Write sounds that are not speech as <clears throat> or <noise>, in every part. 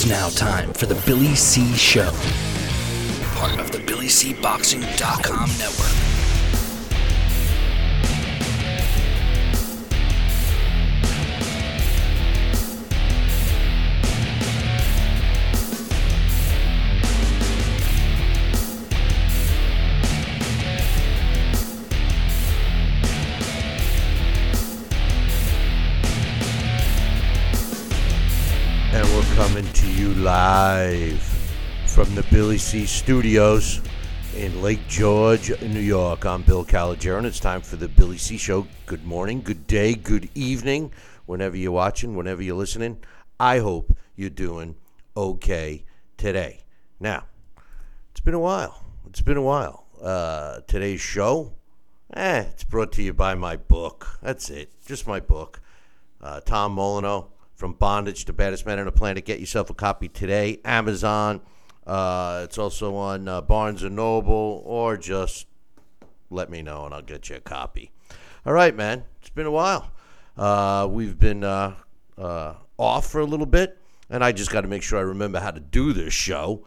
It's now time for the Billy C Show, part of the BillyCBoxing.com network. You live from the Billy C Studios in Lake George, New York. I'm Bill Calogero, and it's time for the Billy C Show. Good morning, good day, good evening, whenever you're watching, whenever you're listening. I hope you're doing okay today. Now, it's been a while. It's been a while. Uh, today's show, eh, it's brought to you by my book. That's it, just my book. Uh, Tom Molineaux, From Bondage to Baddest Man on the Planet. Get yourself a copy today. Amazon. Uh, it's also on uh, Barnes and Noble, or just let me know and I'll get you a copy. All right, man. It's been a while. Uh, we've been uh, uh, off for a little bit, and I just got to make sure I remember how to do this show.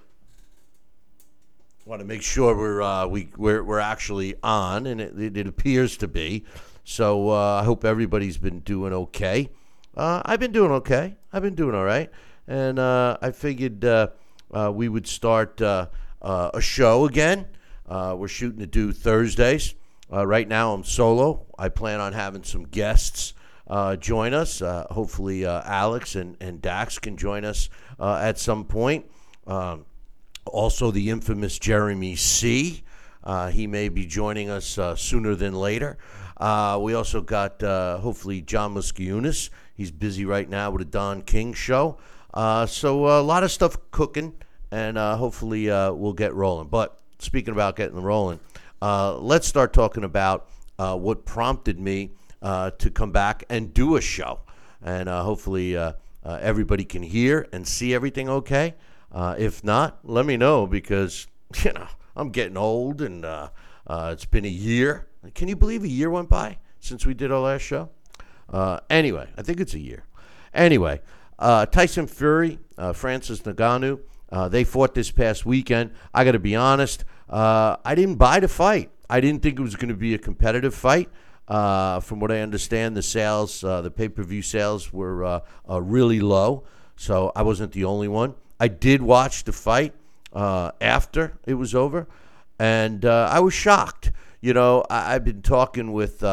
Want to make sure we're uh, we we're, we're actually on, and it, it, appears to be. So I hope everybody's been doing okay. Uh, I've been doing okay. I've been doing all right, and uh, I figured uh, uh, we would start uh, a show again. We're shooting to do Thursdays. Right now, I'm solo. I plan on having some guests join us. Hopefully, Alex and, and Dax can join us at some point. Um, also, the infamous Jeremy C. Uh, he may be joining us uh, sooner than later. Uh, we also got hopefully John Musciunas. He's busy right now with a Don King show. Uh, so a lot of stuff cooking, and uh, hopefully uh, we'll get rolling. But speaking about getting rolling, uh, let's start talking about uh, what prompted me uh, to come back and do a show. And uh, hopefully uh, uh, everybody can hear and see everything okay. Uh, if not, let me know because, <laughs> you know, I'm getting old and uh, uh, it's been a year. Can you believe a year went by since we did our last show? Uh, anyway, I think it's a year. Anyway, uh, Tyson Fury, uh, Francis Ngannou, uh, they fought this past weekend. I got to be honest, uh, I didn't buy the fight. I didn't think it was going to be a competitive fight. Uh, from what I understand, the sales, the pay per view sales were really low. So I wasn't the only one. I did watch the fight after it was over, and I was shocked. You know, I, I've been talking with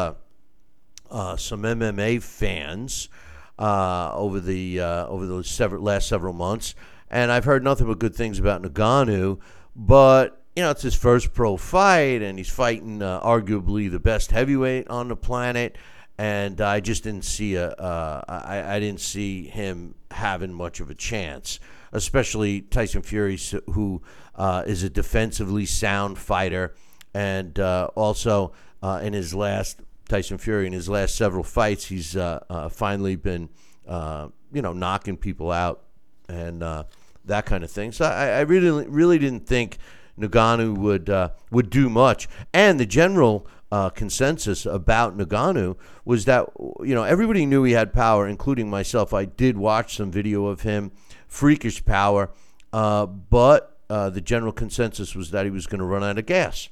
uh, some MMA fans uh, over the uh, over the several, last several months, and I've heard nothing but good things about Ngannou. But you know, it's his first pro fight, and he's fighting uh, arguably the best heavyweight on the planet. And I just didn't see a, uh, I, I didn't see him having much of a chance, especially Tyson Fury, who uh, is a defensively sound fighter, and also in his last Tyson Fury in his last several fights, he's uh, uh, finally been, uh, you know, knocking people out and uh, that kind of thing. So I, I really, really didn't think Ngannou would uh, would do much. And the general consensus about Ngannou was that you know everybody knew he had power, including myself. I did watch some video of him, freakish power, but the general consensus was that he was going to run out of gas,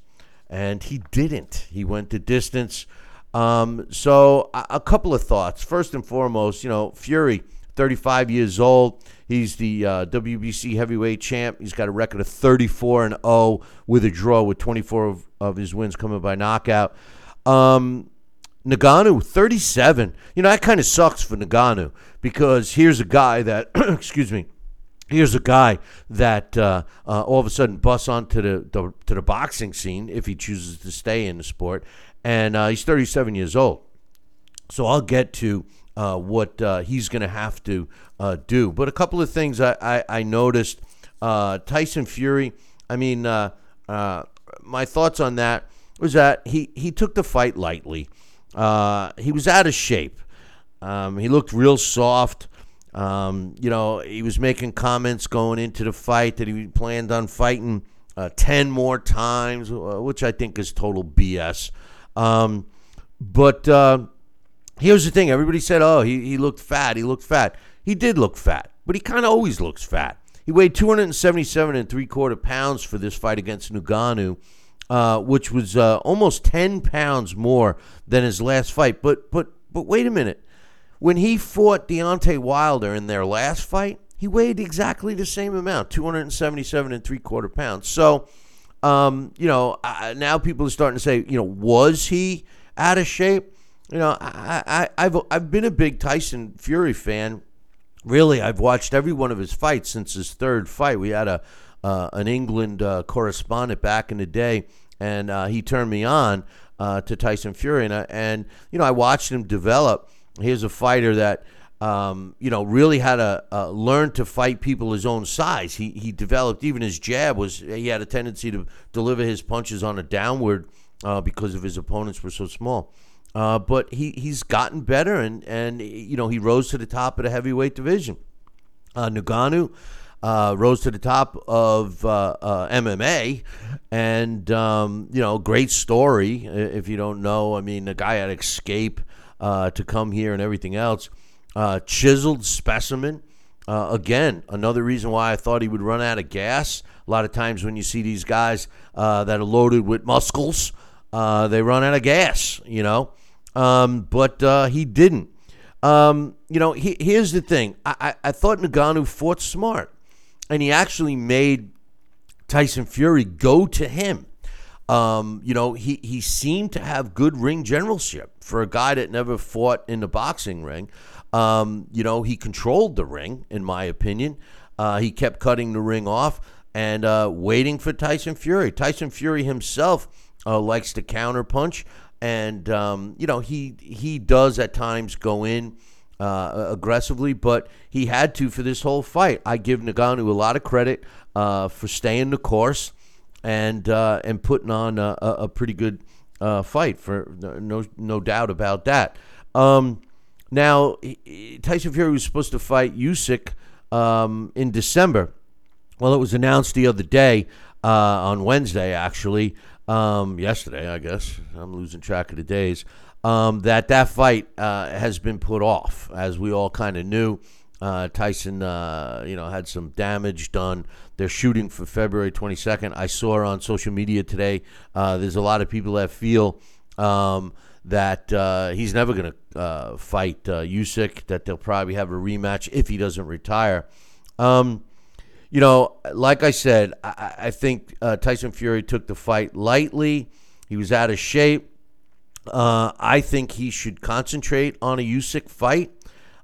and he didn't. He went the distance. Um, so a, a couple of thoughts. First and foremost, you know, Fury, 35 years old. He's the uh, WBC heavyweight champ. He's got a record of 34 and 0 with a draw, with 24 of, of his wins coming by knockout. Um, Ngannou, 37. You know, that kind of sucks for Ngannou because here's a guy that, <clears throat> excuse me, here's a guy that uh, uh, all of a sudden busts onto the, the to the boxing scene if he chooses to stay in the sport, and uh, he's 37 years old. So I'll get to uh, what uh, he's going to have to uh, do. But a couple of things I, I, I noticed. Uh, Tyson Fury, I mean, uh, my thoughts on that was that he, he took the fight lightly. He was out of shape. Um, he looked real soft. Um, you know, he was making comments going into the fight that he planned on fighting uh, 10 more times, which I think is total BS. Um, but uh, here's the thing everybody said, oh, he, he looked fat. He looked fat. He did look fat, but he kind of always looks fat. he weighed 277 and three quarter pounds for this fight against Ngannou, uh, which was uh, almost 10 pounds more than his last fight. But but but wait a minute, when he fought Deontay Wilder in their last fight, he weighed exactly the same amount, 277 and three quarter pounds. So. Um, you know, now people are starting to say, you know, was he out of shape? You know, I, I, I've I've been a big Tyson Fury fan. Really, I've watched every one of his fights since his third fight. We had a uh, an England uh, correspondent back in the day, and uh, he turned me on uh, to Tyson Fury, and, and you know I watched him develop. Here's a fighter that um, you know really had to uh, learn to fight people his own size. He he developed even his jab was he had a tendency to deliver his punches on a downward uh, because of his opponents were so small. Uh, but he, he's gotten better, and, and you know he rose to the top of the heavyweight division. Uh, Ngannou uh, rose to the top of uh, uh MMA, and um, you know great story. If you don't know, I mean the guy had escape to come here and everything else. Uh, chiseled specimen. again, another reason why I thought he would run out of gas. A lot of times when you see these guys that are loaded with muscles, they run out of gas. You know um, but uh, he didn't. Um, you know, he, here's the thing. I, I, I thought Ngannou fought smart, and he actually made Tyson Fury go to him. Um, you know, he, he seemed to have good ring generalship for a guy that never fought in the boxing ring. Um, you know, he controlled the ring, in my opinion. Uh, he kept cutting the ring off and uh, waiting for Tyson Fury. Tyson Fury himself uh, likes to counterpunch and um, you know he he does at times go in uh, aggressively, but he had to for this whole fight. I give Ngannou a lot of credit uh, for staying the course and uh, and putting on a, a pretty good uh, fight. For no no doubt about that. Um, now Tyson Fury was supposed to fight Usyk um, in December. Well, it was announced the other day uh, on Wednesday, actually, um, yesterday, I guess. I'm losing track of the days. Um, that that fight uh, has been put off, as we all kind of knew. Uh, Tyson, uh, you know, had some damage done. They're shooting for February 22nd. I saw on social media today. Uh, there's a lot of people that feel um, that uh, he's never going to uh, fight Usyk. That they'll probably have a rematch if he doesn't retire. Um, you know, like I said, I, I think uh, Tyson Fury took the fight lightly. He was out of shape. Uh, I think he should concentrate on a Usyk fight,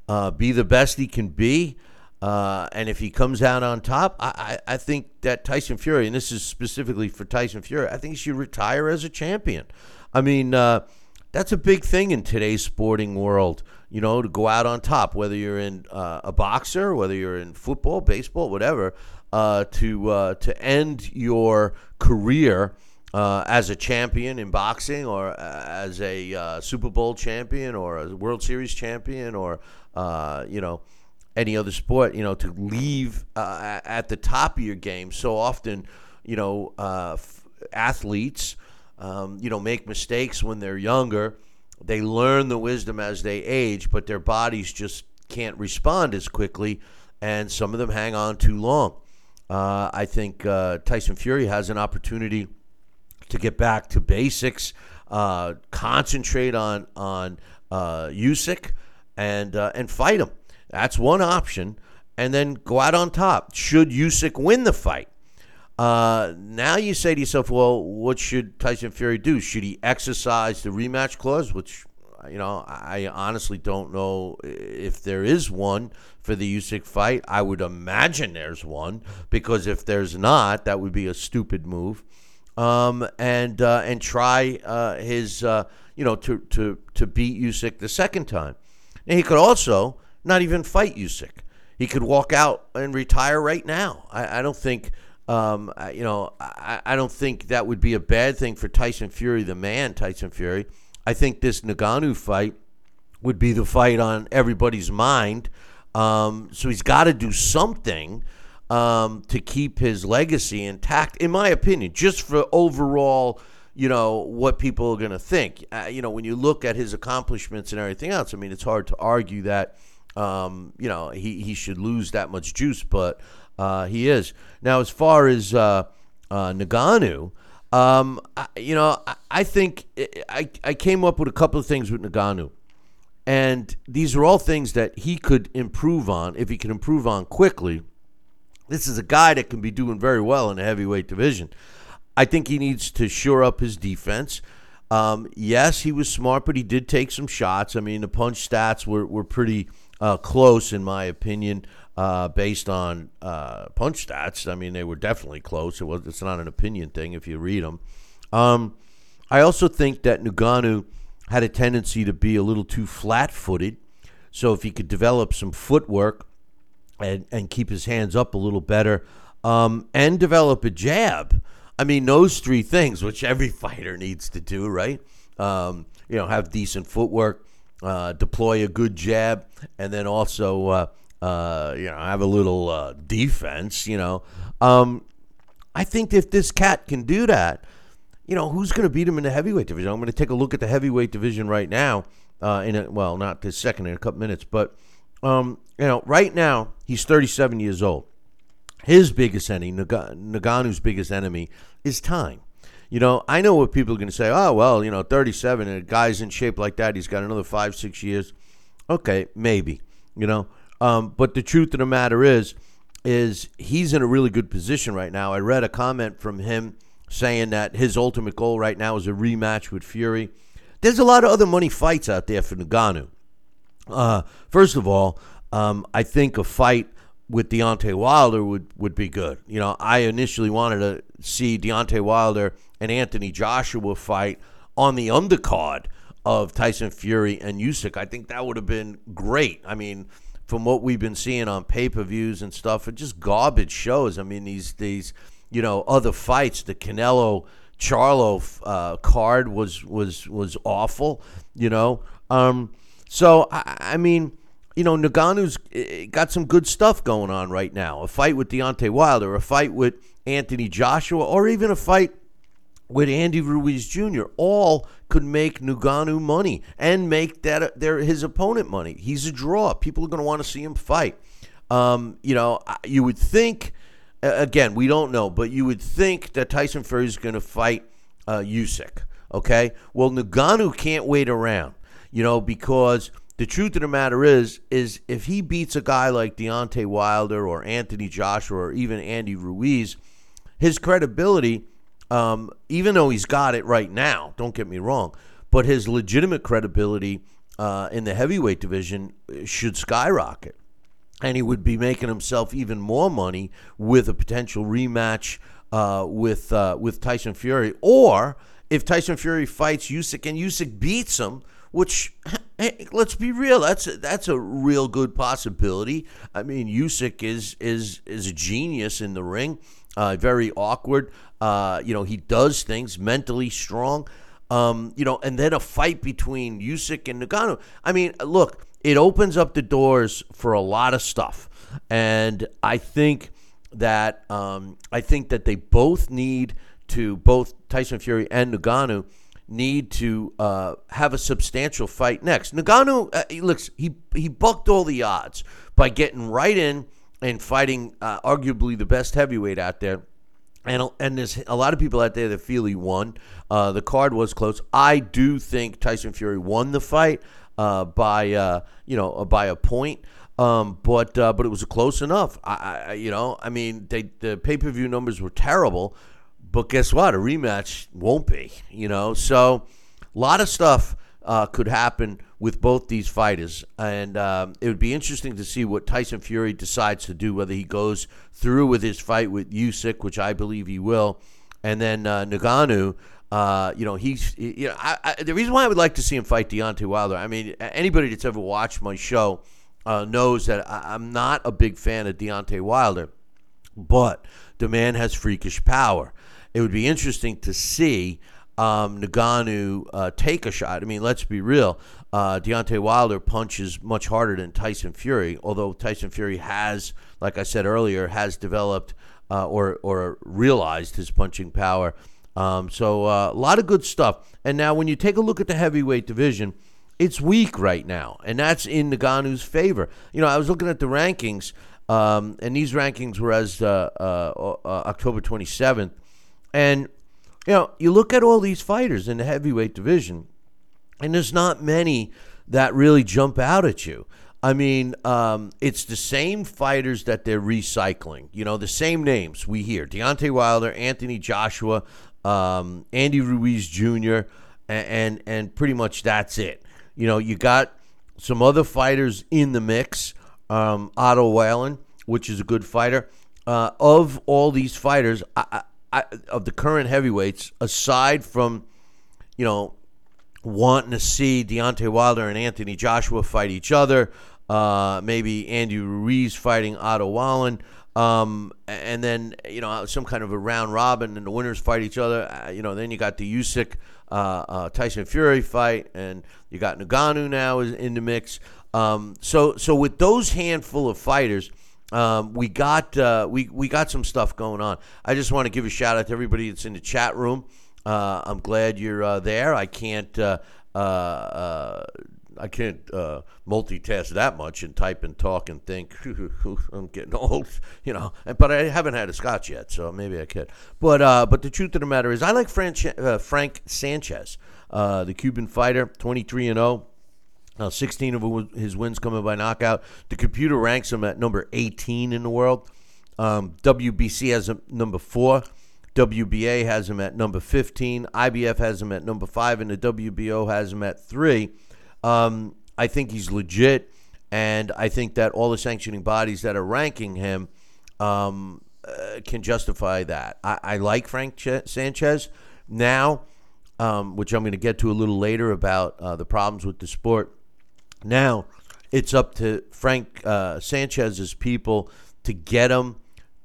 uh, be the best he can be. Uh, and if he comes out on top, I, I, I, think that Tyson Fury, and this is specifically for Tyson Fury, I think he should retire as a champion. I mean, uh, that's a big thing in today's sporting world you know, to go out on top, whether you're in uh, a boxer, whether you're in football, baseball, whatever, uh, to uh, to end your career uh, as a champion in boxing, or uh, as a uh, Super Bowl champion, or a World Series champion, or you know any other sport, you know, to leave at the top of your game. So often, you know, f- athletes, um, you know, make mistakes when they're younger they learn the wisdom as they age, but their bodies just can't respond as quickly, and some of them hang on too long. Uh, I think uh, Tyson Fury has an opportunity to get back to basics, uh, concentrate on on uh, Usyk, and uh, and fight him. That's one option, and then go out on top. Should Usyk win the fight? Uh, now you say to yourself, well, what should Tyson Fury do? Should he exercise the rematch clause, which you know I honestly don't know if there is one for the Usyk fight. I would imagine there's one because if there's not, that would be a stupid move. Um, and uh, and try uh, his uh, you know to to to beat Usyk the second time. And he could also not even fight Usyk. He could walk out and retire right now. I, I don't think um, you know, I, I don't think that would be a bad thing for Tyson Fury, the man, Tyson Fury. I think this Ngannou fight would be the fight on everybody's mind. Um, so he's got to do something um, to keep his legacy intact, in my opinion, just for overall, you know, what people are going to think. Uh, you know, when you look at his accomplishments and everything else, I mean, it's hard to argue that, um, you know, he, he should lose that much juice, but Uh, he is. Now, as far as uh, uh, Ngannou, um, I, you know, I, I think I, I came up with a couple of things with Ngannou. And these are all things that he could improve on if he can improve on quickly. This is a guy that can be doing very well in the heavyweight division. I think he needs to shore up his defense. Um, yes, he was smart, but he did take some shots. I mean, the punch stats were, were pretty uh, close, in my opinion, uh, based on uh, punch stats. I mean, they were definitely close. It was, it's not an opinion thing if you read them. Um, I also think that Ngannou had a tendency to be a little too flat footed. So if he could develop some footwork and, and keep his hands up a little better um, and develop a jab, I mean, those three things, which every <laughs> fighter needs to do, right? Um, you know, have decent footwork, uh, deploy a good jab, and then also, uh, you know, I have a little uh, defense. You know, um, I think if this cat can do that, you know, who's going to beat him in the heavyweight division? I'm going to take a look at the heavyweight division right now. Uh, in a, well, not this second in a couple minutes, but um, you know, right now he's 37 years old. His biggest enemy, Ngannou's biggest enemy, is time. You know, I know what people are going to say. Oh, well, you know, 37 and a guy's in shape like that, he's got another five, six years. Okay, maybe. You know, um, but the truth of the matter is, is he's in a really good position right now. I read a comment from him saying that his ultimate goal right now is a rematch with Fury. There's a lot of other money fights out there for Ngannou. Uh, first of all, um, I think a fight with Deontay Wilder would, would be good. You know, I initially wanted to see Deontay Wilder and Anthony Joshua fight on the undercard of Tyson Fury and Usyk. I think that would have been great. I mean, from what we've been seeing on pay per views and stuff, it just garbage shows. I mean, these these you know other fights, the Canelo Charlo uh, card was was was awful. You know, um, so I, I mean you know, Ngannou's got some good stuff going on right now. A fight with Deontay Wilder, a fight with Anthony Joshua, or even a fight with Andy Ruiz Jr. All could make Ngannou money and make that uh, their his opponent money. He's a draw. People are going to want to see him fight. Um, you know, you would think. Again, we don't know, but you would think that Tyson Fury is going to fight uh, Usyk. Okay, well, Ngannou can't wait around. You know, because the truth of the matter is, is if he beats a guy like Deontay Wilder or Anthony Joshua or even Andy Ruiz, his credibility, um, even though he's got it right now, don't get me wrong, but his legitimate credibility uh, in the heavyweight division should skyrocket. And he would be making himself even more money with a potential rematch uh, with uh, with Tyson Fury, or if Tyson Fury fights Usyk and Usyk beats him, which <clears throat> hey, let's be real, that's a, that's a real good possibility. I mean, Usyk is is is a genius in the ring, uh, very awkward. Uh, you know, he does things mentally strong. Um, you know, and then a fight between Usyk and Ngannou. I mean, look, it opens up the doors for a lot of stuff, and I think that um, I think that they both need to both Tyson Fury and Ngannou need to uh, have a substantial fight next. Ngannou, uh, he looks he he bucked all the odds by getting right in and fighting uh, arguably the best heavyweight out there. And, and there's a lot of people out there that feel he won. Uh, the card was close. I do think Tyson Fury won the fight uh, by uh, you know by a point. Um, but but it was close enough. I, I you know I mean they, the pay per view numbers were terrible, but guess what? A rematch won't be, you know? So a lot of stuff uh, could happen with both these fighters. And um, it would be interesting to see what Tyson Fury decides to do, whether he goes through with his fight with Usyk, which I believe he will, and then uh, Ngannou. Uh, you know, he's, you know, I, I, the reason why I would like to see him fight Deontay Wilder, I mean, anybody that's ever watched my show uh, knows that I, I'm not a big fan of Deontay Wilder, but the man has freakish power it would be interesting to see um, Ngannou uh, take a shot. I mean, let's be real. Uh, Deontay Wilder punches much harder than Tyson Fury, although Tyson Fury has, like I said earlier, has developed uh, or or realized his punching power. Um, so uh, a lot of good stuff. And now, when you take a look at the heavyweight division, it's weak right now, and that's in Ngannou's favor. You know, I was looking at the rankings. Um, and these rankings were as uh, uh, uh, October 27th. And, you know, you look at all these fighters in the heavyweight division, and there's not many that really jump out at you. I mean, um, it's the same fighters that they're recycling. You know, the same names we hear: Deontay Wilder, Anthony Joshua, um, Andy Ruiz Jr., and, and and pretty much that's it. You know, you got some other fighters in the mix. Um, Otto Wallin, which is a good fighter. Uh, of all these fighters, I, Of the current heavyweights, aside from, you know, wanting to see Deontay Wilder and Anthony Joshua fight each other, uh, maybe Andy Ruiz fighting Otto Wallin, um, and then you know some kind of a round robin, and the winners fight each other. Uh, you know, then you got the Usyk uh, uh, Tyson Fury fight, and you got Ngannou now is in the mix. Um, so so with those handful of fighters. Um, we got uh, we we got some stuff going on. I just want to give a shout out to everybody that's in the chat room. Uh, I'm glad you're uh, there. I can't uh, uh, uh, I can't multitask that much and type and talk and think. <laughs> I'm getting old, you know. But I haven't had a scotch yet, so maybe I could. But but the truth of the matter is, I like Frank, uh, Frank Sanchez, the Cuban fighter, 23 and 0. Uh, 16 of his wins coming by knockout. The computer ranks him at number 18 in the world. Um, WBC has him number four. WBA has him at number 15. IBF has him at number five, and the WBO has him at three. Um, I think he's legit, and I think that all the sanctioning bodies that are ranking him um, uh, can justify that. I, I like Frank Ch- Sanchez now, um, which I'm going to get to a little later about uh, the problems with the sport. Now, it's up to Frank uh, Sanchez's people to get him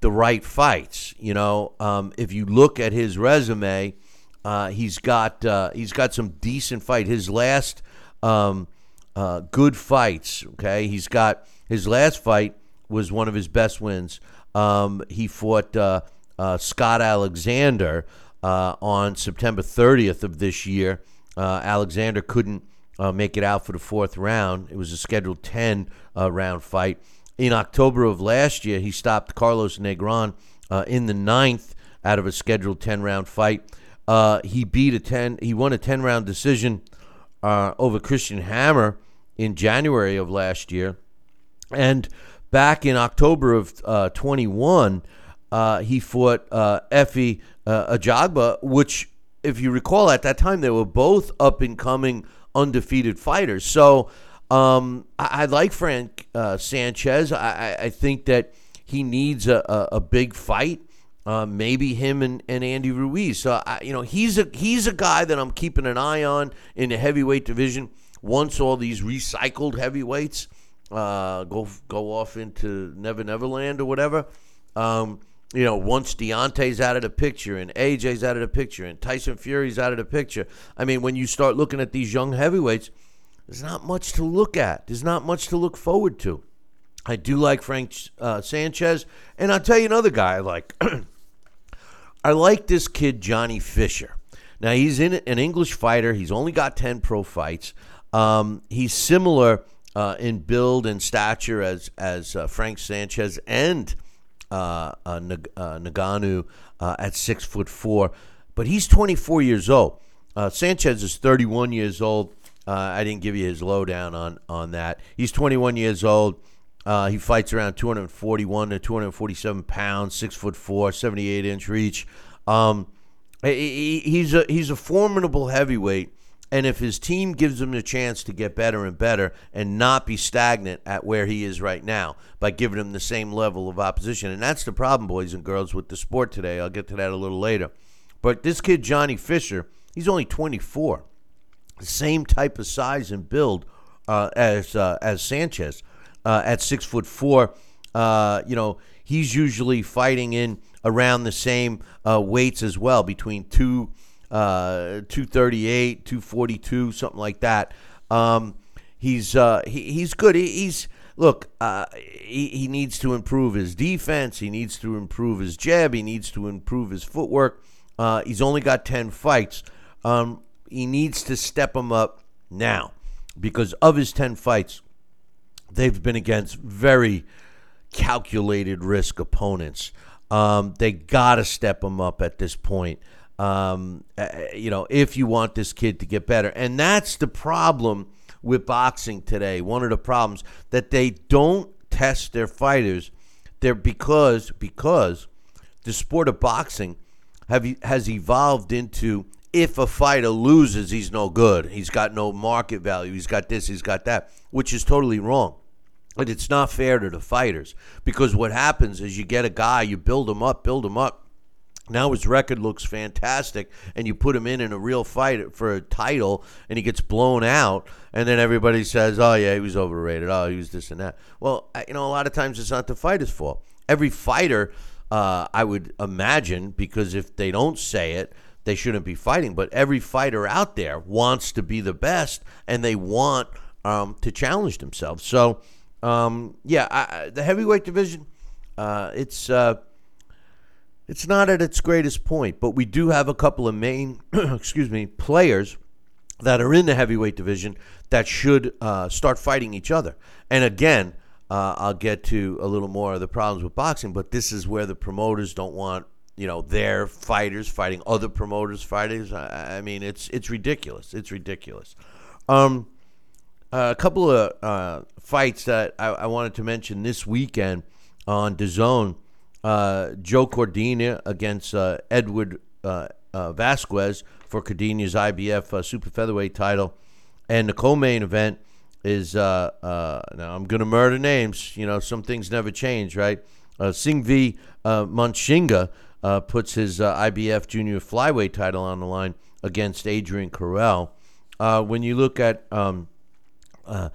the right fights. You know, um, if you look at his resume, uh, he's got uh, he's got some decent fight. His last um, uh, good fights. Okay, he's got his last fight was one of his best wins. Um, he fought uh, uh, Scott Alexander uh, on September 30th of this year. Alexander couldn't uh, make it out for the fourth round. It was a scheduled 10 round fight. In October of last year, he stopped Carlos Negron in the ninth out of a scheduled 10 round fight. he beat a 10. He won a 10 round decision uh, over Christian Hammer in January of last year. And back in October of uh, 21, uh, he fought uh, uh, Ajagba, which, if you recall, at that time they were both up and coming undefeated fighters. So um, I, I, like Frank uh, Sanchez. I, I, think that he needs a, a, a big fight. Uh, maybe him and, and Andy Ruiz. So I, you know he's a he's a guy that I'm keeping an eye on in the heavyweight division. Once all these recycled heavyweights uh, go go off into Never Neverland or whatever, um, you know, once Deontay's out of the picture and AJ's out of the picture and Tyson Fury's out of the picture, I mean, when you start looking at these young heavyweights, there's not much to look at. There's not much to look forward to. I do like Frank uh, Sanchez, and I'll tell you another guy I like. <clears throat> I like this kid, Johnny Fisher. Now, he's in an English fighter. He's only got 10 pro fights. Um, he's similar uh, in build and stature as, as uh, Frank Sanchez and uh, uh uh, uh, at six foot four. But he's 24 years old. Sanchez is 31 years old. I didn't give you his lowdown on, on that. He's 21 years old. Uh, he fights around 241 to 247 pounds, six foot four, 78 inch reach. Um, he, he's a he's a formidable heavyweight, and if his team gives him the chance to get better and better and not be stagnant at where he is right now by giving him the same level of opposition, and that's the problem, boys and girls, with the sport today. I'll get to that a little later. But this kid Johnny Fisher, he's only 24, the same type of size and build uh, as uh, as Sanchez uh, at six foot four. Uh, you know, he's usually fighting in around the same uh, weights as well, between two, uh, 238, 242, something like that. Um, he's uh, he, he's good. He, he's look. Uh, he, he needs to improve his defense. He needs to improve his jab. He needs to improve his footwork. Uh, he's only got ten fights. Um, he needs to step him up now because of his ten fights they've been against very calculated risk opponents. Um, they got to step him up at this point. Um, uh, you know, if you want this kid to get better. And that's the problem with boxing today. One of the problems that they don't test their fighters. They're because because the sport of boxing have has evolved into if a fighter loses, he's no good. He's got no market value. He's got this, he's got that, which is totally wrong. But it's not fair to the fighters because what happens is you get a guy, you build him up, build him up. Now his record looks fantastic, and you put him in in a real fight for a title, and he gets blown out, and then everybody says, "Oh yeah, he was overrated. Oh, he was this and that." Well, you know, a lot of times it's not the fighter's fault. Every fighter, uh, I would imagine, because if they don't say it, they shouldn't be fighting. But every fighter out there wants to be the best, and they want um, to challenge themselves. So, um, yeah, I, the heavyweight division, uh, it's uh, it's not at its greatest point, but we do have a couple of main, <clears throat> excuse me, players that are in the heavyweight division that should uh, start fighting each other. And again, uh, I'll get to a little more of the problems with boxing, but this is where the promoters don't want you know their fighters fighting other promoters fighters. I, I mean, it's it's ridiculous. It's ridiculous. Um, a couple of uh, fights that I, I, wanted to mention this weekend on DAZN. Uh, Joe Cordina against uh, Edward uh, uh, Vasquez for Cordina's IBF uh, super featherweight title, and the co-main event is now I'm gonna murder names. You know, some things never change, right? Singh v. Munshinga puts his IBF junior flyweight title on the line against Adrian. Uh, when you look at um, uh,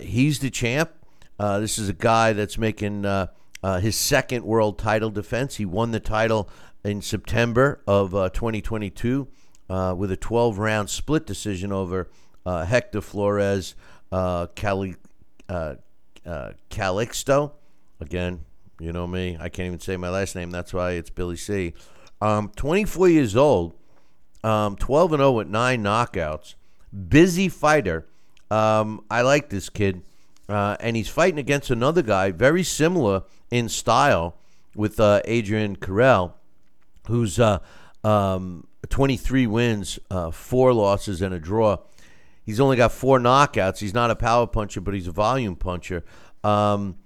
he's the champ. Uh, this is a guy that's making uh, uh, his second world title defense. He won the title in September of 2022 with a 12 round split decision over Hector Flores Cali, Calixto. Again, you know me. I can't even say my last name. That's why it's Billy C. Um, 24 years old, um, 12 and 0 with nine knockouts. Busy fighter. Um, I like this kid. Uh, and he's fighting against another guy very similar in style with uh, Adrian Carrell, who's uh, um, 23 wins, uh, four losses, and a draw. He's only got four knockouts. He's not a power puncher, but he's a volume puncher. Um,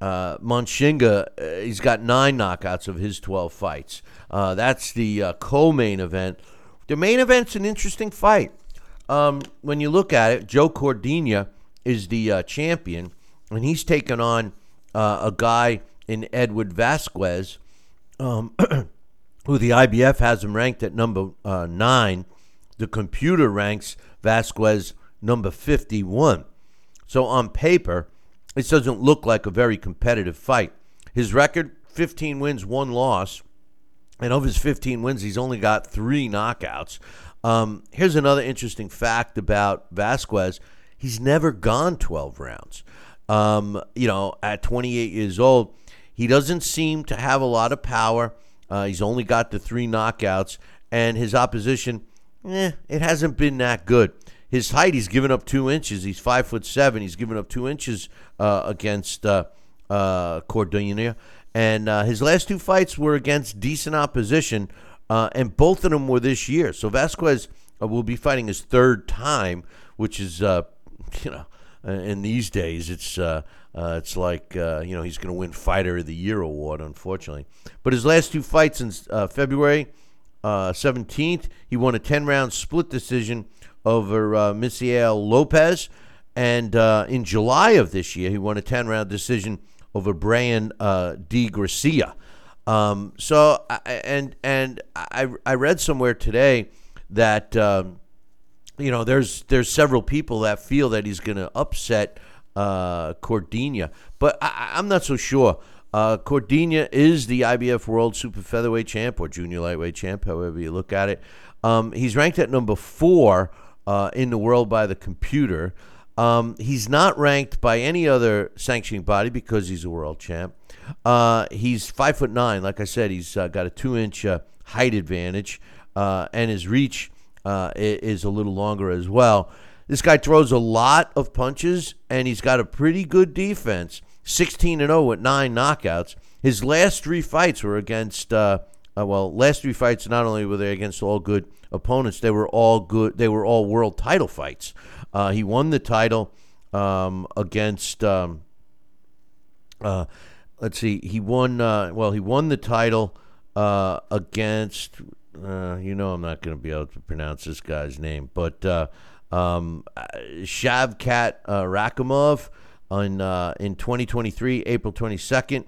uh, uh, he's got nine knockouts of his 12 fights. That's the co main event. The main event's an interesting fight. Um, when you look at it, Joe Cordina is the uh, champion, and he's taken on uh, a guy in Edward Vasquez, um, <clears throat> who the IBF has him ranked at number uh, nine. The computer ranks Vasquez number 51. So on paper, it doesn't look like a very competitive fight. His record 15 wins, one loss. And of his 15 wins, he's only got three knockouts. Um, here's another interesting fact about Vasquez he's never gone 12 rounds. Um, you know, at 28 years old, he doesn't seem to have a lot of power. Uh, he's only got the three knockouts, and his opposition, eh, it hasn't been that good. His height, he's given up two inches. He's five foot seven. He's given up two inches uh, against uh, uh, Cordina. And uh, his last two fights were against decent opposition, uh, and both of them were this year. So Vasquez uh, will be fighting his third time, which is, uh, <laughs> you know, in these days, it's it's like you know he's going to win Fighter of the Year award, unfortunately. But his last two fights in February seventeenth, he won a ten round split decision over uh, Misael Lopez. And uh, in July of this year, he won a 10 round decision over Brian uh, De Gracia. Um, so, and and I, I read somewhere today that, um, you know, there's there's several people that feel that he's going to upset uh, Cordina, but I, am not so sure. Uh, Cordina is the IBF World Super Featherweight Champ or Junior Lightweight Champ, however you look at it. Um, he's ranked at number four uh, in the world by the computer. Um, he's not ranked by any other sanctioning body because he's a world champ. Uh, he's five foot nine. Like I said, he's uh, got a two inch uh, height advantage, uh, and his reach uh, is a little longer as well. This guy throws a lot of punches, and he's got a pretty good defense. 16 and 0 with nine knockouts. His last three fights were against, uh, uh, well, last three fights not only were they against all good opponents, they were all good. They were all world title fights. Uh, he won the title um, against. Um, uh, let's see. He won. Uh, well, he won the title uh, you know, I'm not going to be able to pronounce this guy's name, but um, Shavkat Rakhimov on in 2023, April 22nd.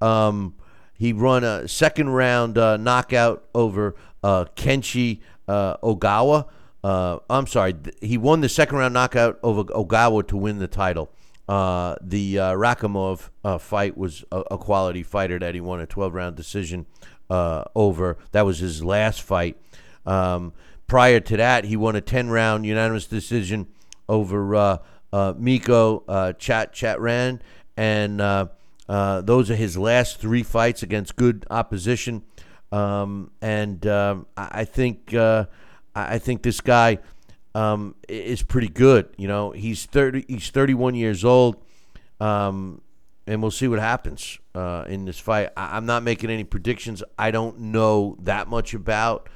Um, he run a second round uh, knockout over uh, Kenshi uh, Ogawa. Uh, I'm sorry, he won the second round knockout over Ogawa to win the title. Uh, the uh, Rakhimov fight was a, a, quality fighter that he won a 12 round decision over. That was his last fight. Um, prior to that, he won a 10 round unanimous decision over Miko Chat Chatran and uh, those are his last three fights against good opposition, um, and um, I think uh, I think this guy um, is pretty good. You know, he's thirty. He's thirty-one years old, um, and we'll see what happens uh, in this fight. I, am not making any predictions. I don't know that much about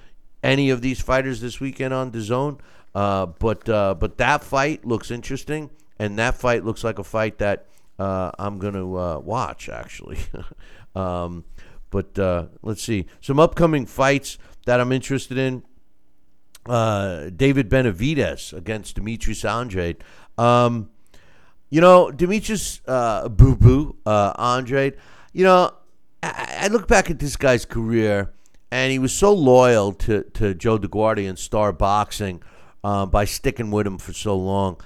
any of these fighters this weekend on the zone, uh, but uh, but that fight looks interesting, and that fight looks like a fight that uh, I'm going to uh, watch, actually. <laughs> um, but uh, let's see. Some upcoming fights that I'm interested in. Uh, David Benavidez against Demetrius Andre. Um, you know, Demetrius uh, Boo Boo uh, Andrade, you know, I, I, look back at this guy's career, and he was so loyal to, to Joe DeGuardia and Star Boxing uh, by sticking with him for so long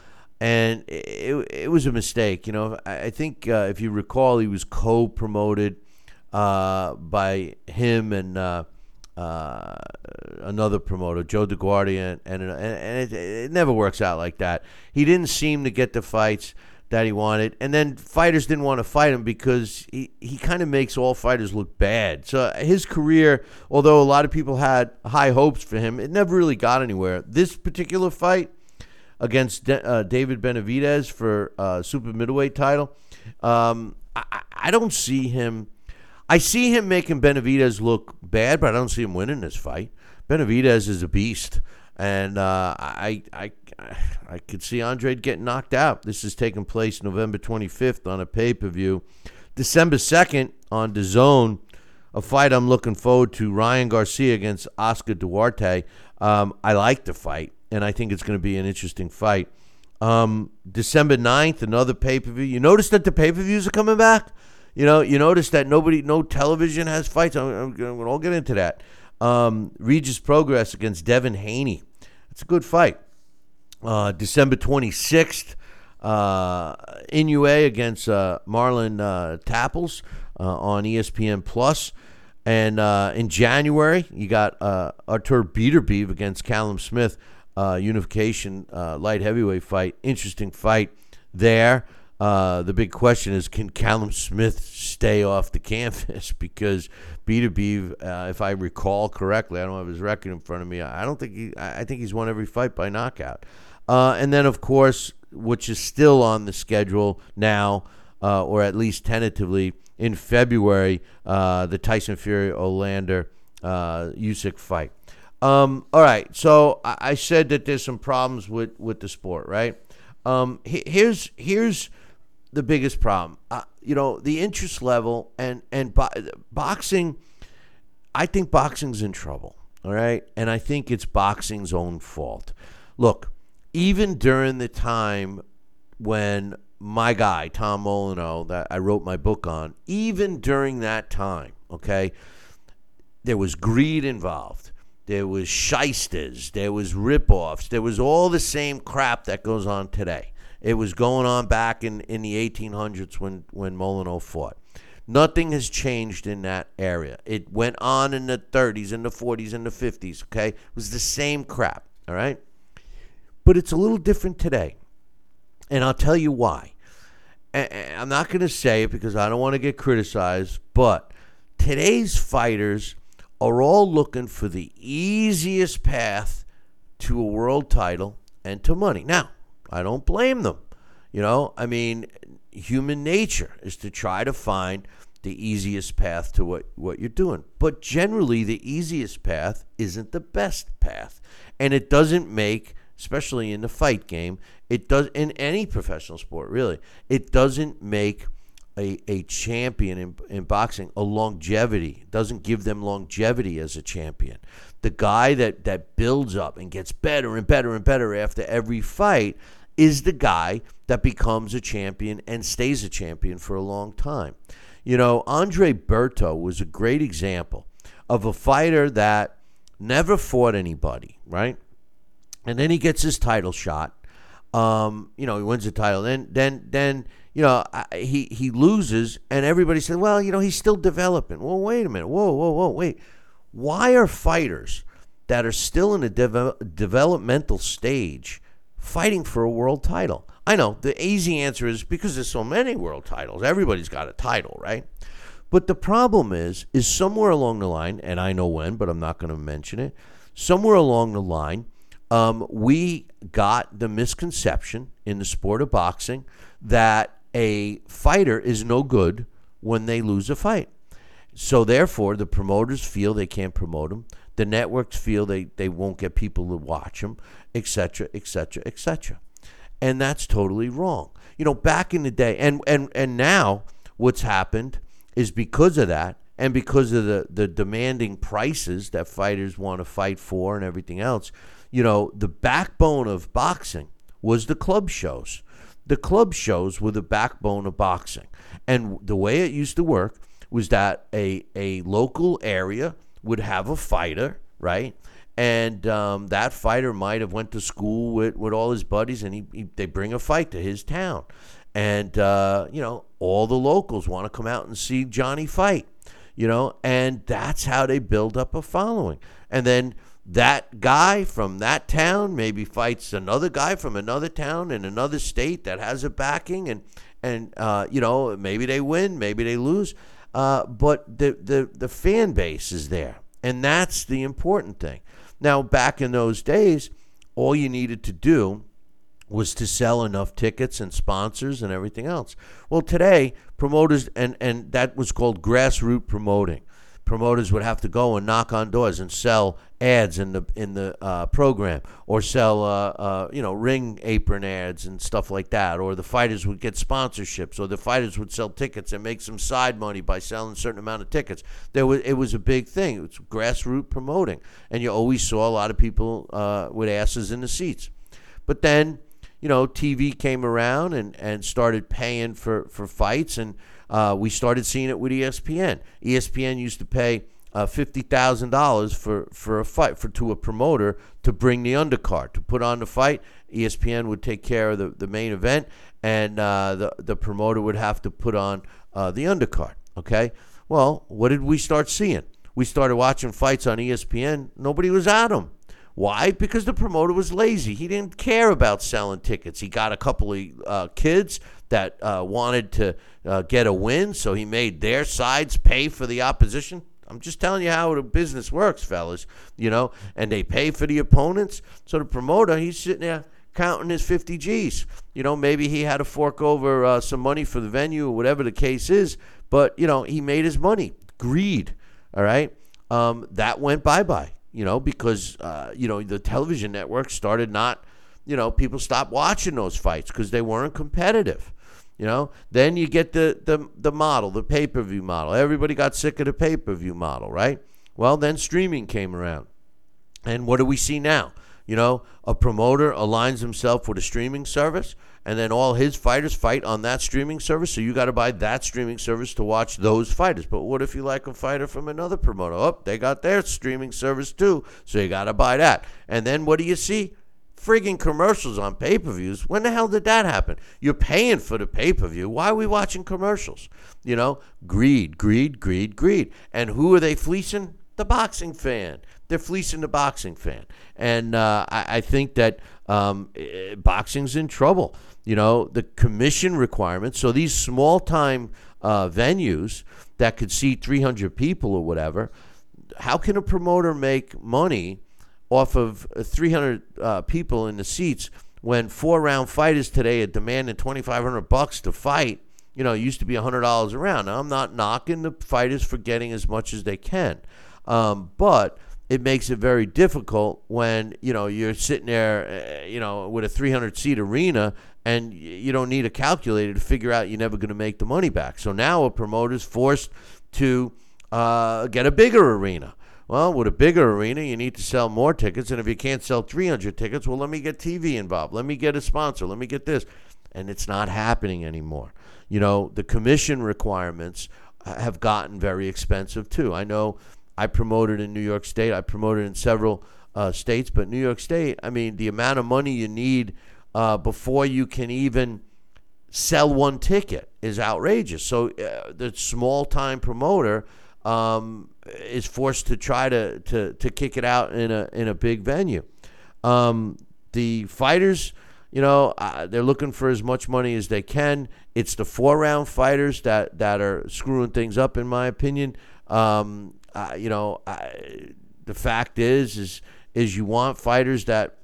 and it, it was a mistake. You know, I, think uh, if you recall, he was co-promoted uh, by him and uh, uh another promoter, Joe DeGuardia, and and, and it, it, never works out like that. He didn't seem to get the fights that he wanted, and then fighters didn't want to fight him because he, he kind of makes all fighters look bad. So his career, although a lot of people had high hopes for him, it never really got anywhere. This particular fight against uh, David Benavidez for uh, super middleweight title. Um, I, I, don't see him. I see him making Benavidez look bad, but I don't see him winning this fight. Benavidez is a beast, and uh, I, I, I could see Andre getting knocked out. This is taking place November 25th on a pay per view. December 2nd on the Zone, a fight I'm looking forward to. Ryan Garcia against Oscar Duarte. Um, I like the fight and I think it's going to be an interesting fight. Um, December 9th, another pay per view. You notice that the pay per views are coming back? You know, you notice that nobody, no television has fights. I'm, I'm to all get into that. Um, Regis Prograis against Devin Haney. It's a good fight. Uh, December 26th, uh, against uh, Marlon uh, Tapales uh, on ESPN Plus. And uh, in January, you got uh, Artur Beterbiev against Callum Smith uh, unification light heavyweight fight. Interesting fight there. Uh, the big question is, can Callum Smith stay off the <laughs> canvas? because Beterbiev, uh, if I recall correctly, I don't have his record in front of me. I don't think he. I think he's won every fight by knockout. Uh, and then, of course, which is still on the schedule now, uh, or at least tentatively in February, uh, the Tyson Fury Oleksandr uh, Usyk fight. Um, all right, so I, I, said that there's some problems with, with the sport, right? Um, he, here's here's the biggest problem. Uh, you know, the interest level and and bo- boxing. I think boxing's in trouble. All right, and I think it's boxing's own fault. Look, even during the time when my guy Tom Molineaux that I wrote my book on, even during that time, okay, there was greed involved there was shysters, there was ripoffs, there was all the same crap that goes on today. It was going on back in, in the 1800s when, when Molineaux fought. Nothing has changed in that area. It went on in the 30s, in the 40s, in the 50s, okay? It was the same crap, all right? But it's a little different today. And I'll tell you why. I'm not going to say it because I don't want to get criticized, but today's fighters are all looking for the easiest path to a world title and to money. Now, I don't blame them. You know, I mean, human nature is to try to find the easiest path to what, what you're doing. But generally, the easiest path isn't the best path. And it doesn't make, especially in the fight game, it does in any professional sport, really, it doesn't make a, a champion in, in boxing a longevity. It doesn't give them longevity as a champion. The guy that, that builds up and gets better and better and better after every fight is the guy that becomes a champion and stays a champion for a long time. You know, Andre Berto was a great example of a fighter that never fought anybody, right? And then he gets his title shot. Um, you know, he wins the title. Then, then, then, you know, he he loses, and everybody said, "Well, you know, he's still developing." Well, wait a minute. Whoa, whoa, whoa, wait. Why are fighters that are still in a de- developmental stage fighting for a world title? I know the easy answer is because there's so many world titles. Everybody's got a title, right? But the problem is, is somewhere along the line, and I know when, but I'm not going to mention it. Somewhere along the line, um, we got the misconception in the sport of boxing that a fighter is no good when they lose a fight. So therefore, the promoters feel they can't promote them. The networks feel they, they won't get people to watch them, etc., etc., etc and that's totally wrong. You know, back in the day, and and and now what's happened is because of that, and because of the the demanding prices that fighters want to fight for, and everything else. You know, the backbone of boxing was the club shows. The club shows were the backbone of boxing, and the way it used to work was that a a local area would have a fighter, right? and um, that fighter might have went to school with, with all his buddies and he, he they bring a fight to his town. And uh, you know all the locals want to come out and see johnny fight you know? And that's how they build up a following. And then that guy from that town maybe fights another guy from another town in another state that has a backing and and uh, you know maybe they win maybe they lose uh, but the, the the fan base is there and that's the important thing now, back in those days, all you needed to do was to sell enough tickets and sponsors and everything else. Well, today, promoters, and, and that was called grassroots promoting promoters would have to go and knock on doors and sell ads in the in the uh, program, or sell uh, uh, you know ring apron ads and stuff like that, or the fighters would get sponsorships, or the fighters would sell tickets and make some side money by selling a certain amount of tickets. There was it was a big thing. It was grassroots promoting, and you always saw a lot of people uh, with asses in the seats. But then you know TV came around and and started paying for for fights and uh, we started seeing it with ESPN. ESPN used to pay uh, fifty thousand dollars for for a fight for to a promoter to bring the undercard to put on the fight. ESPN would take care of the, the main event, and uh, the the promoter would have to put on uh, the undercard. Okay. Well, what did we start seeing? We started watching fights on ESPN. Nobody was at them. Why? Because the promoter was lazy. He didn't care about selling tickets. He got a couple of uh, kids that uh, wanted to uh, get a win, so he made their sides pay for the opposition. I'm just telling you how the business works, fellas. You know, and they pay for the opponents. So the promoter, he's sitting there counting his 50 G's. You know, maybe he had to fork over uh, some money for the venue or whatever the case is, but you know, he made his money. Greed. All right, um, that went bye bye. You know, because uh, you know the television network started not. You know, people stopped watching those fights because they weren't competitive. You know, then you get the the the model, the pay per view model. Everybody got sick of the pay per view model, right? Well, then streaming came around, and what do we see now? You know, a promoter aligns himself with a streaming service, and then all his fighters fight on that streaming service. So you got to buy that streaming service to watch those fighters. But what if you like a fighter from another promoter? Oh, they got their streaming service too, so you got to buy that. And then what do you see? frigging commercials on pay per views. When the hell did that happen? You're paying for the pay per view. Why are we watching commercials? You know, greed, greed, greed, greed. And who are they fleecing? The boxing fan. They're fleecing the boxing fan. And uh, I, I, think that um, eh, boxing's in trouble. You know, the commission requirements. So these small time uh, venues that could seat 300 people or whatever, how can a promoter make money? off of 300 uh, people in the seats when four round fighters today are demanding 2500 bucks to fight you know it used to be $100 a round now i'm not knocking the fighters for getting as much as they can um, but it makes it very difficult when you know you're sitting there uh, you know with a 300 seat arena and you don't need a calculator to figure out you're never going to make the money back so now a promoter's forced to uh, get a bigger arena well, with a bigger arena, you need to sell more tickets. And if you can't sell 300 tickets, well, let me get TV involved. Let me get a sponsor. Let me get this. And it's not happening anymore. You know, the commission requirements have gotten very expensive too. I know I promoted in New York State, I promoted in several uh, states, but New York State, I mean, the amount of money you need uh, before you can even sell one ticket is outrageous. So uh, the small time promoter um, is forced to try to, to, to kick it out in a in a big venue. Um, the fighters, you know, uh, they're looking for as much money as they can. It's the four round fighters that, that are screwing things up, in my opinion. Um, uh, you know, I, the fact is, is is you want fighters that,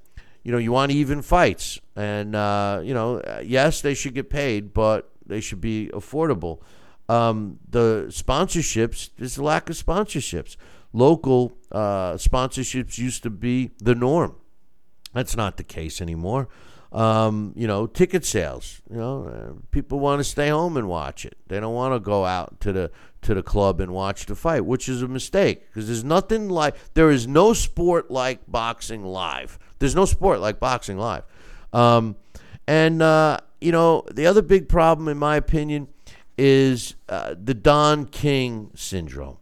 you know, you want even fights, and uh, you know, yes, they should get paid, but they should be affordable um, the sponsorships, there's a lack of sponsorships. Local uh, sponsorships used to be the norm. That's not the case anymore. Um, you know, ticket sales. You know, uh, people want to stay home and watch it. They don't want to go out to the to the club and watch the fight, which is a mistake because there's nothing like there is no sport like boxing live. There's no sport like boxing live. Um, and uh, you know, the other big problem, in my opinion, is uh, the Don King syndrome,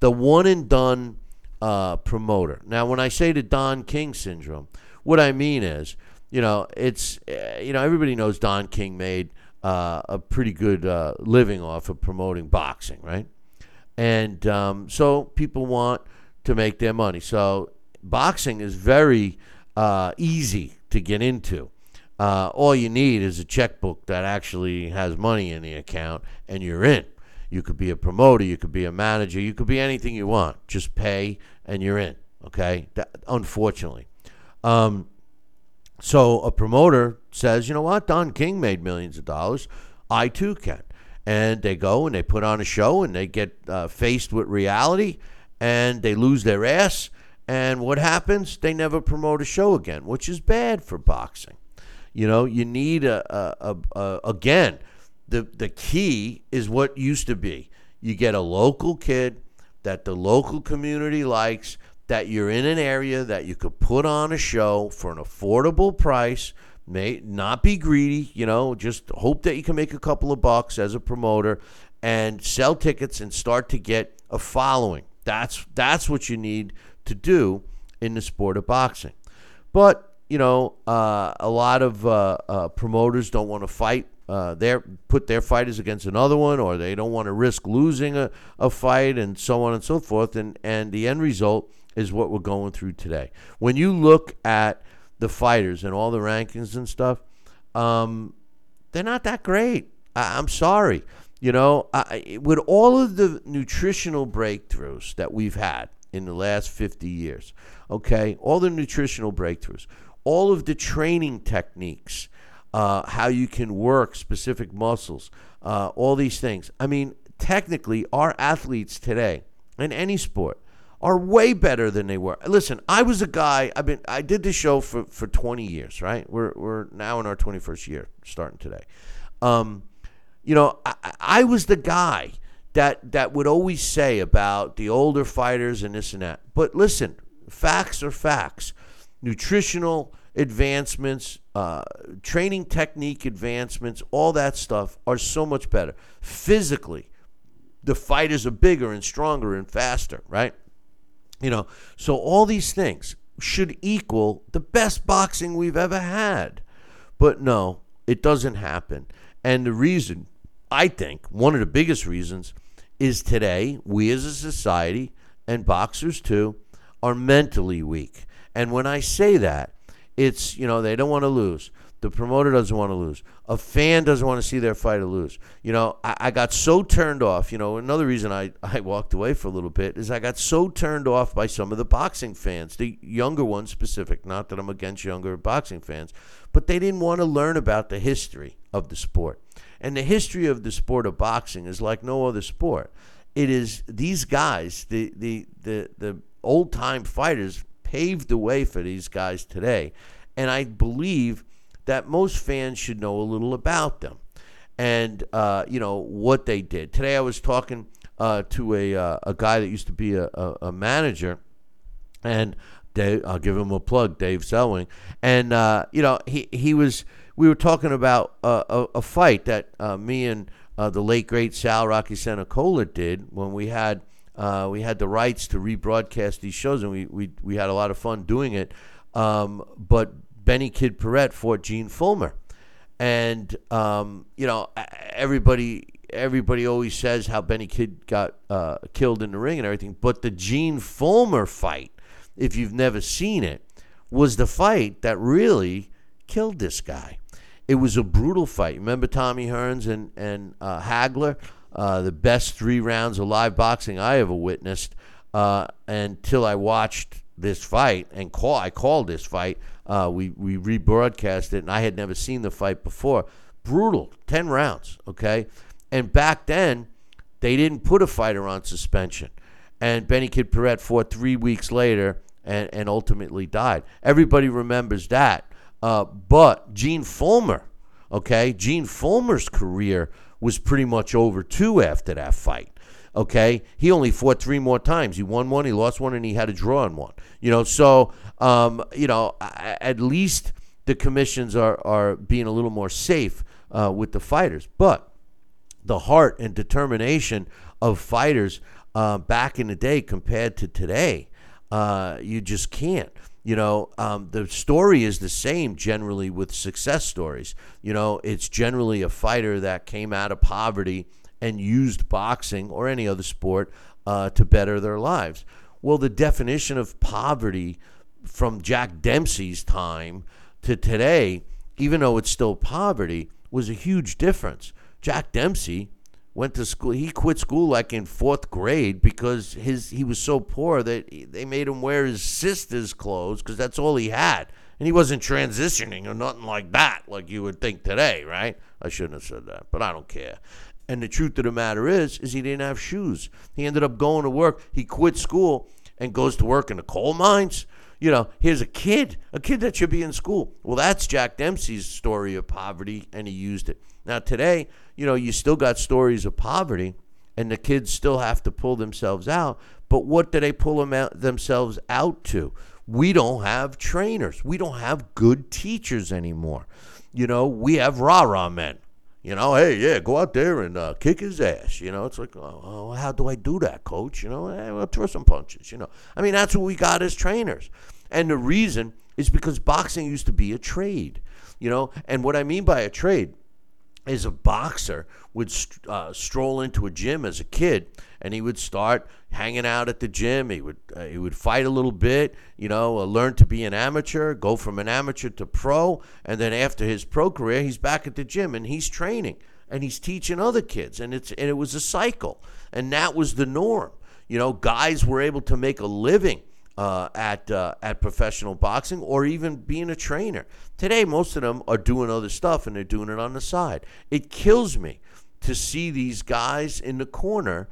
the one and done uh, promoter. Now, when I say the Don King syndrome, what I mean is, you know, it's, uh, you know, everybody knows Don King made uh, a pretty good uh, living off of promoting boxing, right? And um, so people want to make their money. So boxing is very uh, easy to get into. Uh, all you need is a checkbook that actually has money in the account, and you're in. You could be a promoter, you could be a manager, you could be anything you want. Just pay, and you're in. Okay, that, unfortunately. Um, so a promoter says, you know what, Don King made millions of dollars. I too can. And they go and they put on a show and they get uh, faced with reality and they lose their ass. And what happens? They never promote a show again, which is bad for boxing. You know, you need a, a, a, a again, the the key is what used to be. You get a local kid that the local community likes, that you're in an area that you could put on a show for an affordable price, may not be greedy, you know, just hope that you can make a couple of bucks as a promoter and sell tickets and start to get a following. That's that's what you need to do in the sport of boxing. But you know, uh, a lot of uh, uh, promoters don't want to fight uh, their put their fighters against another one, or they don't want to risk losing a, a fight, and so on and so forth. And and the end result is what we're going through today. When you look at the fighters and all the rankings and stuff, um, they're not that great. I, am sorry. You know, I, with all of the nutritional breakthroughs that we've had in the last 50 years, okay, all the nutritional breakthroughs all of the training techniques, uh, how you can work specific muscles, uh, all these things. I mean, technically, our athletes today in any sport are way better than they were. Listen, I was a guy. I've been. I did this show for, for 20 years. Right. We're we're now in our 21st year, starting today. Um, you know, I, I was the guy that that would always say about the older fighters and this and that. But listen, facts are facts. Nutritional advancements, uh, training technique advancements, all that stuff are so much better. Physically, the fighters are bigger and stronger and faster, right? You know, so all these things should equal the best boxing we've ever had. But no, it doesn't happen. And the reason, I think, one of the biggest reasons is today, we as a society, and boxers too, are mentally weak. And when I say that, it's, you know, they don't want to lose. The promoter doesn't want to lose. A fan doesn't want to see their fighter lose. You know, I, I, got so turned off. You know, another reason I, <laughs> I walked away for a little bit is I got so turned off by some of the boxing fans, the younger ones specific. Not that I'm against younger boxing fans, but they didn't want to learn about the history of the sport. And the history of the sport of boxing is like no other sport. It is these guys, the the the, the old time fighters, paved the way for these guys today. And I believe that most fans should know a little about them and uh, you know what they did. Today I was talking uh, to a uh, a guy that used to be a, a, a manager, and Dave, I'll give him a plug, Dave Selwing, and uh, you know he he was we were talking about a, a, fight that uh, me and uh, the late great Sal Rocky Senacola did when we had. we had the rights to rebroadcast these shows, and we, we, we had a lot of fun doing it. Um, but Benny Kid Paret fought Gene Fullmer, and um, you know everybody everybody always says how Benny Kid got uh, killed in the ring and everything, but the Gene Fullmer fight, if you've never seen it, was the fight that really killed this guy. It was a brutal fight. Remember Tommy Hearns and and uh, Hagler, uh, the best three rounds of live boxing I ever witnessed. Uh, until I watched this fight and call I called this fight. Uh, we we rebroadcast it, and I had never seen the fight before. Brutal, ten rounds. Okay, and back then they didn't put a fighter on suspension, and Benny Kid Paret fought three weeks later and and ultimately died. Everybody remembers that. Uh, but Gene Fullmer, okay, Gene Fullmer's career was pretty much over too after that fight. Okay, he only fought three more times. He won one, he lost one, and he had a draw on one. You know, so um, you know, at least the commissions are are being a little more safe uh, with the fighters. But the heart and determination of fighters uh, back in the day compared to today, uh, you just can't. You know, um, the story is the same generally with success stories. You know, it's generally a fighter that came out of poverty and used boxing or any other sport uh, to better their lives. Well, the definition of poverty from Jack Dempsey's time to today, even though it's still poverty, was a huge difference. Jack Dempsey went to school. He quit school like in fourth grade because his he was so poor that they made him wear his sister's clothes because that's all he had, and he wasn't transitioning or nothing like that, like you would think today, right? I shouldn't have said that, but I don't care. And the truth of the matter is, is he didn't have shoes. He ended up going to work. He quit school and goes to work in the coal mines. You know, here's a kid, a kid that should be in school. Well, that's Jack Dempsey's story of poverty, and he used it. Now, today, you know, you still got stories of poverty, and the kids still have to pull themselves out. But what do they pull them out, themselves out to? We don't have trainers. We don't have good teachers anymore. You know, we have rah rah men. You know, hey, yeah, go out there and uh, kick his ass. You know, it's like, oh, oh, how do I do that, coach? You know, hey, well, throw some punches. You know, I mean, that's what we got as trainers. And the reason is because boxing used to be a trade. You know, and what I mean by a trade is a boxer would uh, stroll into a gym as a kid and he would start hanging out at the gym. He would uh, he would fight a little bit, you know, uh, learn to be an amateur, go from an amateur to pro, and then after his pro career, he's back at the gym and he's training and he's teaching other kids, and it's and it was a cycle, and that was the norm. You know, guys were able to make a living. Uh, at uh, at professional boxing or even being a trainer. Today, most of them are doing other stuff and they're doing it on the side. It kills me to see these guys in the corner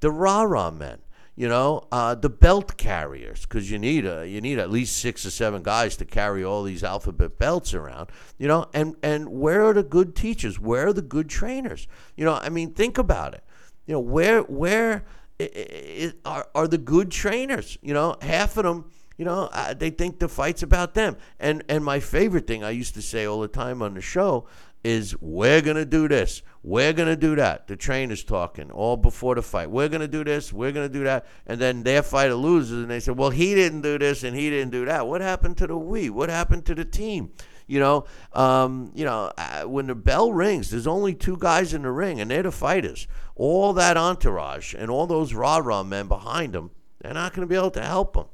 the rah rah men, you know, uh, the belt carriers, because you need a you need at least six or seven guys to carry all these alphabet belts around, you know, and and where are the good teachers? Where are the good trainers? You know, I mean, think about it. You know, where where are are the good trainers? You know, half of them. You know, uh, they think the fight's about them. And and my favorite thing I used to say all the time on the show is we're going to do this. We're going to do that. The trainer's talking all before the fight. We're going to do this. We're going to do that. And then their fighter loses and they say, well, he didn't do this and he didn't do that. What happened to the we? What happened to the team? You know, um, you know, uh, when the bell rings, there's only two guys in the ring, and they're the fighters. All that entourage and all those rah rah men behind them, they're not going to be able to help them.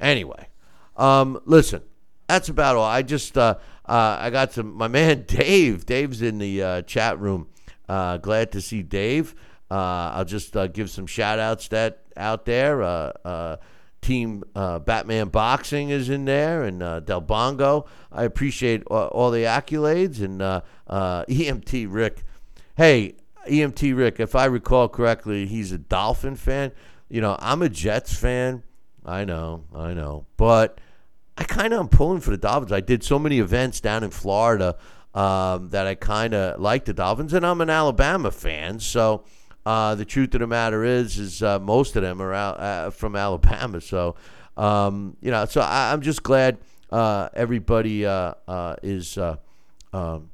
Anyway, um, listen, that's about all. I just uh, uh, I got some. My man <laughs> Dave. Dave's in the uh, chat room. Uh, glad to see Dave. Uh, I'll just uh, give some shout outs that out there. Team Batman Boxing is in there, and Del Bongo. I appreciate all, all the accolades and <laughs> EMT Rick. Hey, EMT Rick, if I recall correctly, he's a Dolphin fan. You know, I'm a Jets fan. I know, I know, but I kind of am pulling for the Dolphins. I did so many events down in Florida um, that I kind of like the Dolphins, and I'm an Alabama fan, so. Uh, the truth of the matter is, is uh, most of them are out, uh, from Alabama. So, um, you know, so I, am just glad uh, everybody uh, uh, is um,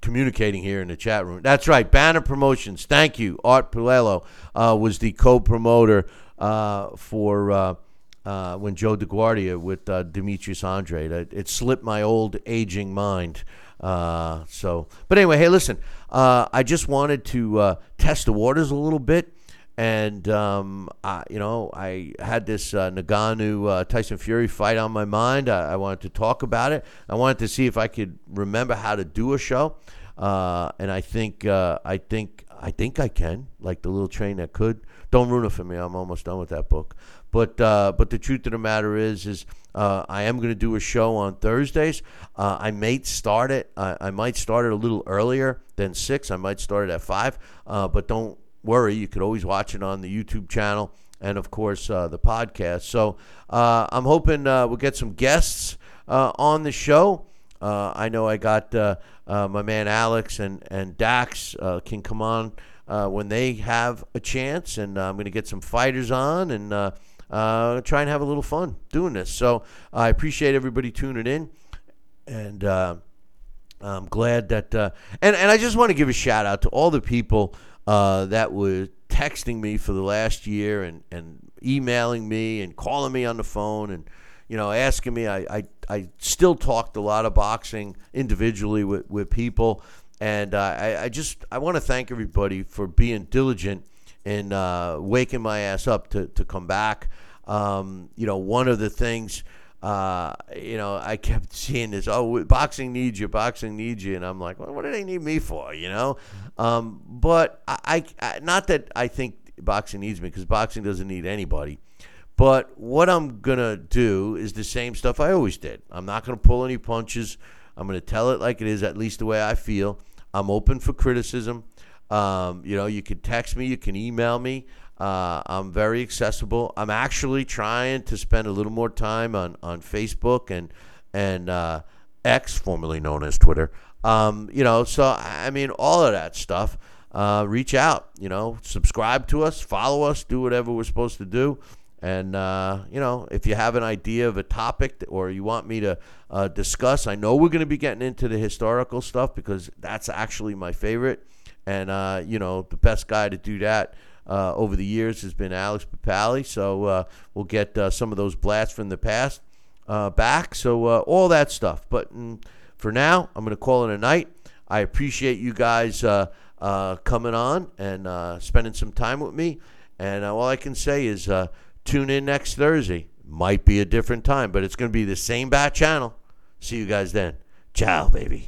communicating here in the chat room. That's right, Banner Promotions. Thank you, Art Pelullo was the co-promoter for. Uh, when Joe DeGuardia with uh, Demetrius Andrade. It, it, slipped my old aging mind. Uh, so, but anyway, hey, listen, uh, I just wanted to uh, test the waters a little bit. And, um, I, you know, I had this uh, Ngannou uh, Tyson Fury fight on my mind. I, I, wanted to talk about it. I wanted to see if I could remember how to do a show. Uh, and I think, uh, I think, I think I can, like the little train that could. Don't ruin it for me. I'm almost done with that book. But, but the truth of the matter is, is uh, I am going to do a show on Thursdays. Uh, I may start it. I, I, might start it a little earlier than six. I might start it at five. Uh, but don't worry, you could always watch it on the YouTube channel and of course uh, the podcast. So uh, I'm hoping uh, we'll get some guests on the show. I know I got my man Alex and and Dax can come on when they have a chance, and I'm going to get some fighters on and uh, try and have a little fun doing this. So I appreciate everybody tuning in, and uh, I'm glad that. Uh, and and I just want to give a shout out to all the people uh, that were texting me for the last year and and emailing me and calling me on the phone and you know asking me. I I, I still talked a lot of boxing individually with with people. And uh, I, I just I want to thank everybody for being diligent and uh, waking my ass up to, to come back. Um, you know, one of the things, uh, you know, I kept <laughs> seeing is, oh, boxing needs you, boxing needs you. And I'm like, well, what do they need me for, you know? Um, but I, I, not that I think boxing needs me, because boxing doesn't need anybody. But what I'm going to do is the same stuff I always did. I'm not going to pull any punches. I'm going to tell it like it is, at least the way I feel. I'm open for criticism. Um, you know, you can text me, you can email me. Uh, I'm very accessible. I'm actually trying to spend a little more time on, on Facebook and and uh, X, formerly known as Twitter. Um, you know, so I mean, all of that stuff. Uh, reach out. You know, subscribe to us, follow us, do whatever we're supposed to do. And uh, you know, if you have an idea of a topic or you want me to uh, discuss, I know we're going to be getting into the historical stuff because that's actually my favorite. And, uh, you know, the best guy to do that uh, over the years has been Alex Papali. So uh, we'll get uh, some of those blasts from the past back. So all that stuff. But mm, for now, I'm going to call it a night. I appreciate you guys coming on and spending some time with me. And all I can say is tune in next Thursday. Might be a different time, but it's going to be the same bat channel. See you guys then. Ciao, baby.